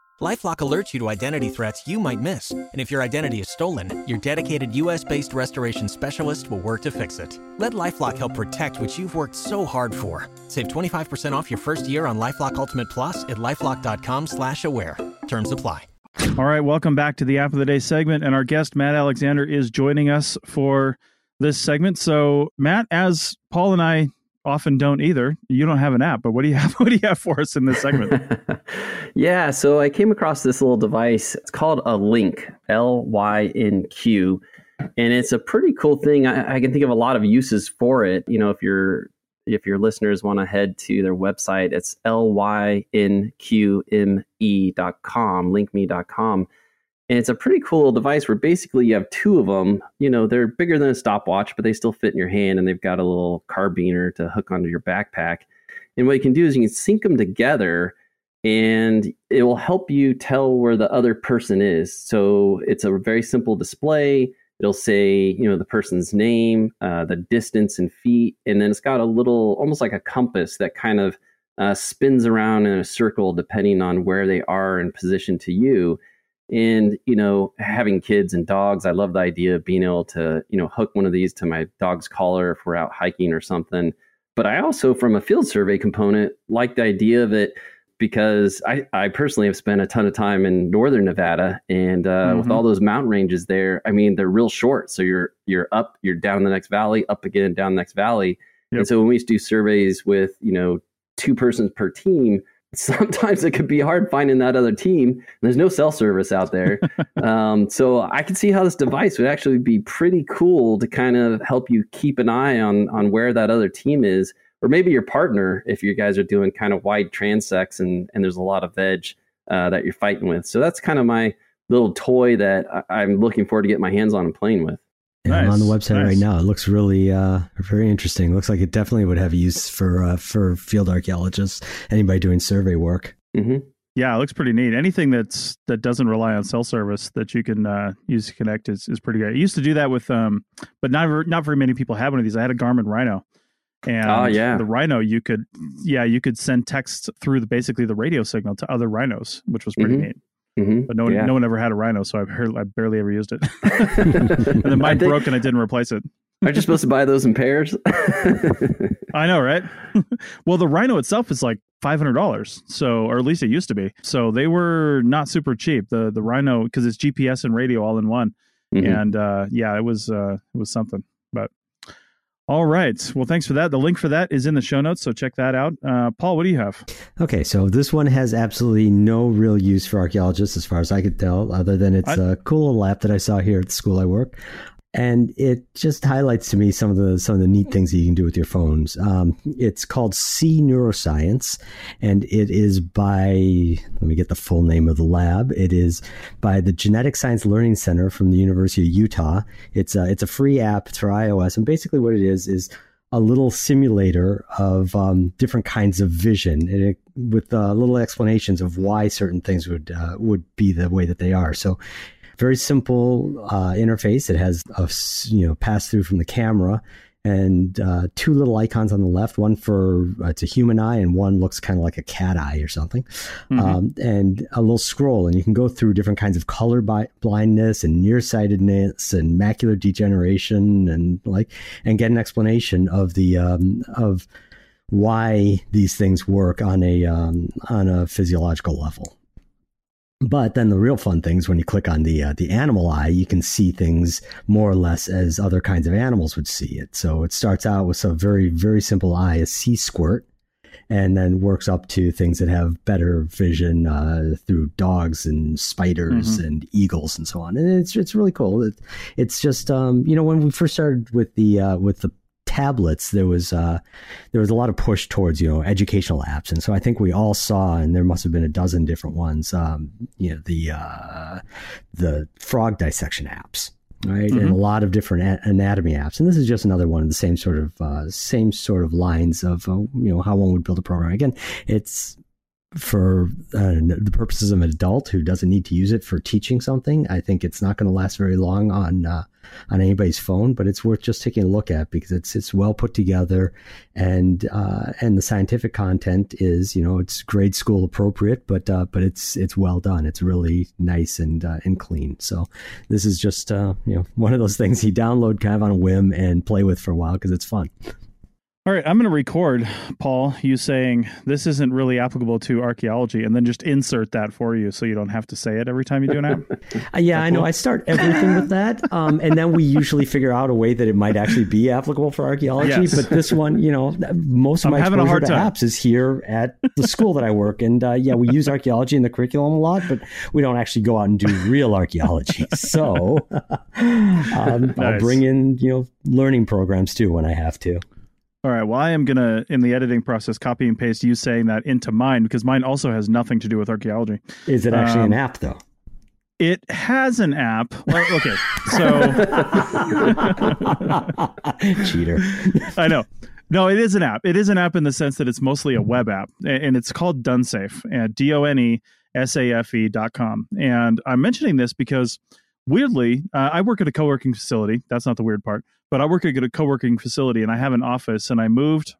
LifeLock alerts you to identity threats you might miss, and if your identity is stolen, your dedicated U.S.-based restoration specialist will work to fix it. Let LifeLock help protect what you've worked so hard for. Save 25% off your first year on LifeLock Ultimate Plus at lifeLock.com/slash-aware. Terms apply. All right, welcome back to the App of the Day segment, and our guest Matt Alexander is joining us for this segment. So, Matt, as Paul and I often don't either. You don't have an app, but what do you (laughs) have? What do you have for us in this segment? (laughs) yeah, so I came across this little device. It's called a Lynq, L Y N Q, and it's a pretty cool thing. I, I, can think of a lot of uses for it. You know, if your if your listeners want to head to their website, it's l y n q m e dot com, lynqme dot com and it's a pretty cool device where basically you have two of them. You know, they're bigger than a stopwatch, but they still fit in your hand and they've got a little carabiner to hook onto your backpack. And what you can do is you can sync them together and it will help you tell where the other person is. So it's a very simple display. It'll say, you know, the person's name, uh, the distance in feet, and then it's got a little, almost like a compass that kind of uh, spins around in a circle depending on where they are in position to you. And, you know, having kids and dogs, I love the idea of being able to, you know, hook one of these to my dog's collar if we're out hiking or something. But I also, from a field survey component, like the idea of it because I, I personally have spent a ton of time in northern Nevada, and uh, mm-hmm. with all those mountain ranges there, I mean they're real short. So you're you're up, you're down the next valley, up again, down the next valley. Yep. And so when we used to do surveys with you know two persons per team, (laughs) sometimes it could be hard finding that other team. There's no cell service out there. (laughs) um, so I can see how this device would actually be pretty cool to kind of help you keep an eye on on where that other team is, or maybe your partner if you guys are doing kind of wide transects and and there's a lot of veg uh, that you're fighting with. So that's kind of my little toy that I, am looking forward to get my hands on and playing with. Yeah, nice, I'm on the website nice. right now. It looks really uh, very interesting. It looks like it definitely would have use for uh, for field archaeologists, anybody doing survey work. Mm-hmm. Yeah, it looks pretty neat. Anything that's that doesn't rely on cell service that you can uh, use to connect is, is pretty good. I used to do that with, um, but not not very many people have one of these. I had a Garmin Rhino, and oh, yeah. the Rhino you could, yeah, you could send text through the basically the radio signal to other rhinos, which was pretty mm-hmm. neat. Mm-hmm. But no one, yeah. no one ever had a Rhino, so I've heard I barely ever used it. (laughs) (laughs) and then mine think, broke, and I didn't replace it. (laughs) Aren't you supposed to buy those in pairs? I know, right? well, the Rhino itself is like five hundred dollars, so or at least it used to be. So they were not super cheap. The the Rhino because it's GPS and radio all in one, mm-hmm. and uh, yeah, it was uh, it was something. But all right. Well, thanks for that. The link for that is in the show notes, so check that out. Uh, Paul, what do you have? Okay, so this one has absolutely no real use for archaeologists, as far as I could tell, other than it's I, a cool little app that I saw here at the school I work and it just highlights to me some of the some of the neat things that you can do with your phones. Um, it's called See Neuroscience, and it is by let me get the full name of the lab. It is by the Genetic Science Learning Center from the University of Utah. It's a, it's a free app. It's for iOS, and basically what it is is a little simulator of um, different kinds of vision it, with uh, little explanations of why certain things would uh, would be the way that they are. So very simple uh, interface. It has a you know pass through from the camera and uh, two little icons on the left. One for uh, it's a human eye, and one looks kind of like a cat eye or something. Mm-hmm. Um, and a little scroll, and you can go through different kinds of color bi- blindness and nearsightedness and macular degeneration, and like and get an explanation of the um, of why these things work on a um, on a physiological level. But then the real fun things when you click on the uh, the animal eye, you can see things more or less as other kinds of animals would see it. So it starts out with a very very simple eye, a sea squirt, and then works up to things that have better vision uh, through dogs and spiders mm-hmm. and eagles and so on. And it's it's really cool. It, it's just um, you know when we first started with the uh, with the tablets, there was uh, there was a lot of push towards you know educational apps, and so I think we all saw, and there must have been a dozen different ones. Um, you know the uh, the frog dissection apps, right, mm-hmm. and a lot of different a- anatomy apps, and this is just another one of the same sort of uh, same sort of lines of uh, you know how one would build a program. Again, it's for uh, the purposes of an adult who doesn't need to use it for teaching something, I think it's not going to last very long on uh, on anybody's phone. But it's worth just taking a look at because it's it's well put together, and uh, and the scientific content is you know it's grade school appropriate, but uh, but it's it's well done. It's really nice and uh, and clean. So this is just uh, you know one of those things you download kind of on a whim and play with for a while because it's fun. All right, I'm going to record, Paul, you saying this isn't really applicable to archaeology, and then just insert that for you so you don't have to say it every time you do an app. (laughs) uh, yeah, I know. I start everything with that. Um, and then we usually figure out a way that it might actually be applicable for archaeology. Yes. But this one, you know, most of I'm my exposure hard to time. apps is here at the school that I work. And uh, yeah, we use archaeology in the curriculum a lot, but we don't actually go out and do real archaeology. (laughs) So um, nice. I'll bring in, you know, learning programs too when I have to. All right. Well, I am going to, in the editing process, copy and paste you saying that into mine because mine also has nothing to do with archaeology. Is it actually um, an app, though? It has an app. Well, okay. So. (laughs) Cheater. I know. No, it is an app. It is an app in the sense that it's mostly a web app, and it's called Donesafe. D O N E S A F E dot com. And I'm mentioning this because weirdly, uh, I work at a co working facility. That's not the weird part but I work at a co-working facility and I have an office and I moved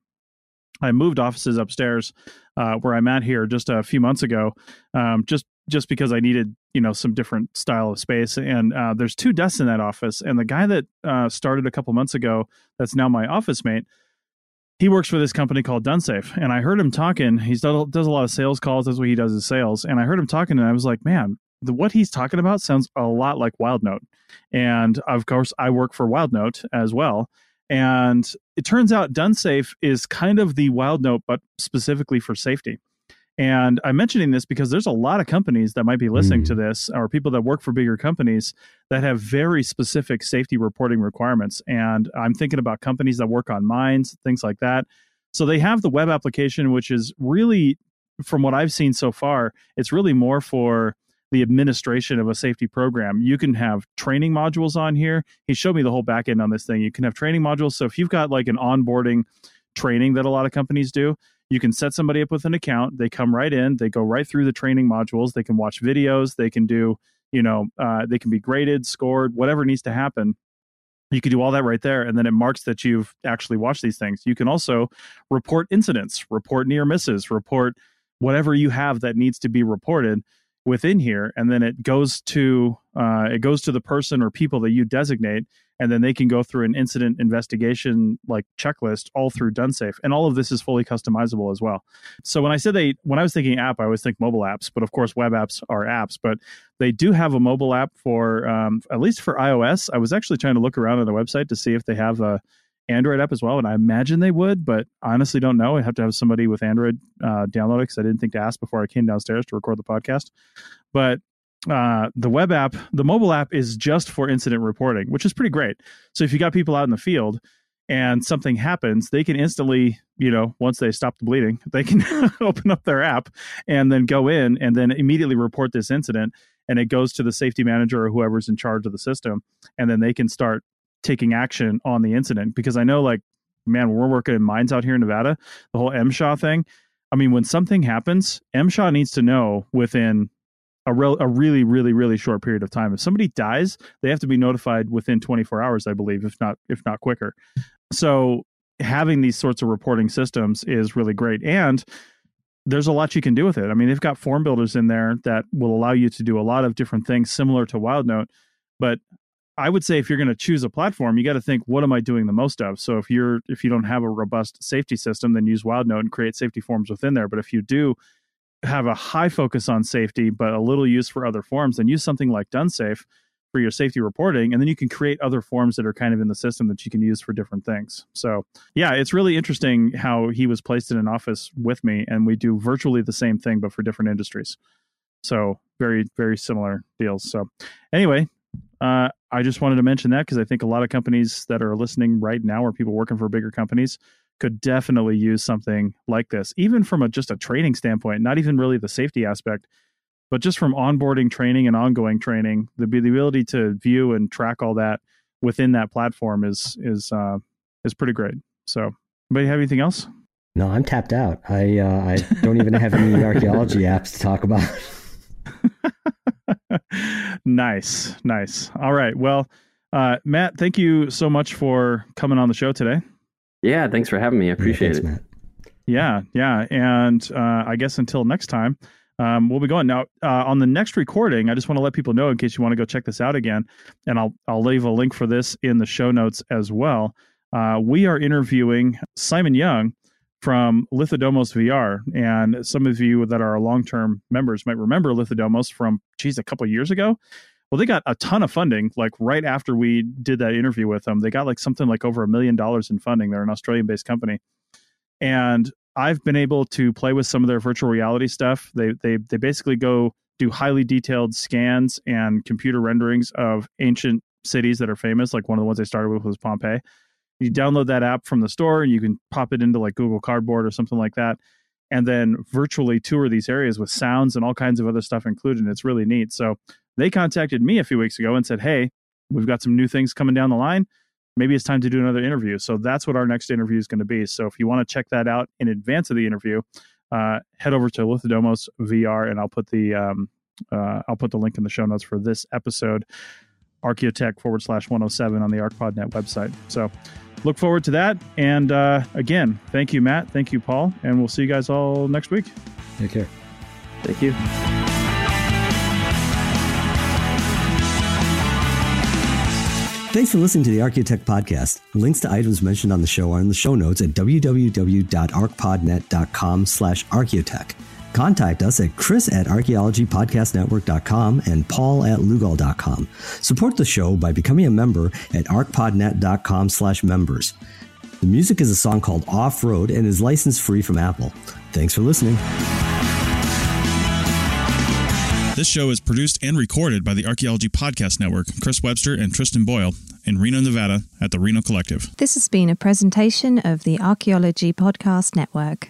I moved offices upstairs uh, where I'm at here just a few months ago, um, just just because I needed you know some different style of space. And uh, there's two desks in that office, and the guy that uh, started a couple months ago, that's now my office mate. He works for this company called Donesafe, and I heard him talking. He does a lot of sales calls. That's what he does is sales. And I heard him talking, and I was like, man, the, what he's talking about sounds a lot like WildNote. And of course, I work for WildNote as well. And it turns out Donesafe is kind of the WildNote, but specifically for safety. And I'm mentioning this because there's a lot of companies that might be listening Mm. to this, or people that work for bigger companies that have very specific safety reporting requirements. And I'm thinking about companies that work on mines, things like that. So they have the web application, which is really, from what I've seen so far, it's really more for the administration of a safety program. You can have training modules on here. He showed me the whole back end on this thing. You can have training modules. So if you've got like an onboarding training that a lot of companies do, you can set somebody up with an account. They come right in, they go right through the training modules. They can watch videos, they can do, you know, uh, they can be graded, scored, whatever needs to happen. You can do all that right there, and then it marks that you've actually watched these things. You can also report incidents, report near misses, report whatever you have that needs to be reported within here and then it goes to uh, it goes to the person or people that you designate and then they can go through an incident investigation like checklist all through Donesafe And all of this is fully customizable as well. So when I said they, when I was thinking app, I always think mobile apps, but of course web apps are apps. But they do have a mobile app for um, at least for iOS. I was actually trying to look around on the website to see if they have a Android app as well, and I imagine they would, but honestly don't know. I have to have somebody with Android uh, download it because I didn't think to ask before I came downstairs to record the podcast. But uh, the web app, the mobile app is just for incident reporting, which is pretty great. So if you got people out in the field and something happens, they can instantly, you know, once they stop the bleeding, (laughs) they can (laughs) open up their app and then go in and then immediately report this incident. And it goes to the safety manager or whoever's in charge of the system. And then they can start taking action on the incident. Because I know, like, man, we're working in mines out here in Nevada, the whole MSHA thing. I mean, when something happens, MSHA needs to know within a, real, a really, really, really short period of time. If somebody dies, they have to be notified within 24 hours, I believe, if not if not quicker. So having these sorts of reporting systems is really great, and there's a lot you can do with it. I mean, they've got form builders in there that will allow you to do a lot of different things similar to WildNote, but I would say if you're going to choose a platform, you got to think, what am I doing the most of? So if you're if you don't have a robust safety system, then use WildNote and create safety forms within there. But if you do have a high focus on safety, but a little use for other forms, then use something like DoneSafe for your safety reporting, and then you can create other forms that are kind of in the system that you can use for different things. So yeah, it's really interesting how he was placed in an office with me, and we do virtually the same thing, but for different industries. So very very similar deals. So anyway, uh, I just wanted to mention that because I think a lot of companies that are listening right now, or people working for bigger companies, could definitely use something like this, even from a just a training standpoint, not even really the safety aspect, but just from onboarding training and ongoing training, the, the ability to view and track all that within that platform is is uh, is pretty great. So, anybody have anything else? No, I'm tapped out. I uh, I don't even have any (laughs) archaeology apps to talk about. (laughs) nice, nice. All right. Well, uh, Matt, thank you so much for coming on the show today. Yeah, thanks for having me. I appreciate Thanks, it. Matt. Yeah, yeah. And uh, I guess until next time, um, we'll be going now. Uh, on the next recording, I just want to let people know in case you want to go check this out again, and I'll I'll leave a link for this in the show notes as well. Uh, we are interviewing Simon Young from Lithodomos VR, and some of you that are long term members might remember Lithodomos from geez a couple years ago. Well, they got a ton of funding like right after we did that interview with them. They got like something like over a million dollars in funding. They're an Australian based company. And I've been able to play with some of their virtual reality stuff. They they they basically go do highly detailed scans and computer renderings of ancient cities that are famous. Like one of the ones they started with was Pompeii. You download that app from the store and you can pop it into like Google Cardboard or something like that, and then virtually tour these areas with sounds and all kinds of other stuff included. It's really neat. So they contacted me a few weeks ago and said, "Hey, we've got some new things coming down the line. Maybe it's time to do another interview." So that's what our next interview is going to be. So if you want to check that out in advance of the interview, uh, head over to Lithodomos VR, and I'll put the um, uh, I'll put the link in the show notes for this episode, Archaeotech forward slash 107 on the ArcPodNet website. So look forward to that. And uh, again, thank you, Matt. Thank you, Paul. And we'll see you guys all next week. Take care. Thank you. Thanks for listening to the Archaeotech podcast. Links to items mentioned on the show are in the show notes at www.arcpodnet.com slash archaeotech. Contact us at chris at archaeologypodcastnetwork.com and paul at lugal.com. Support the show by becoming a member at arcpodnet.com slash members. The music is a song called Off Road and is license free from Apple. Thanks for listening. This show is produced and recorded by the Archaeology Podcast Network, Chris Webster and Tristan Boyle, in Reno, Nevada, at the Reno Collective. This has been a presentation of the Archaeology Podcast Network.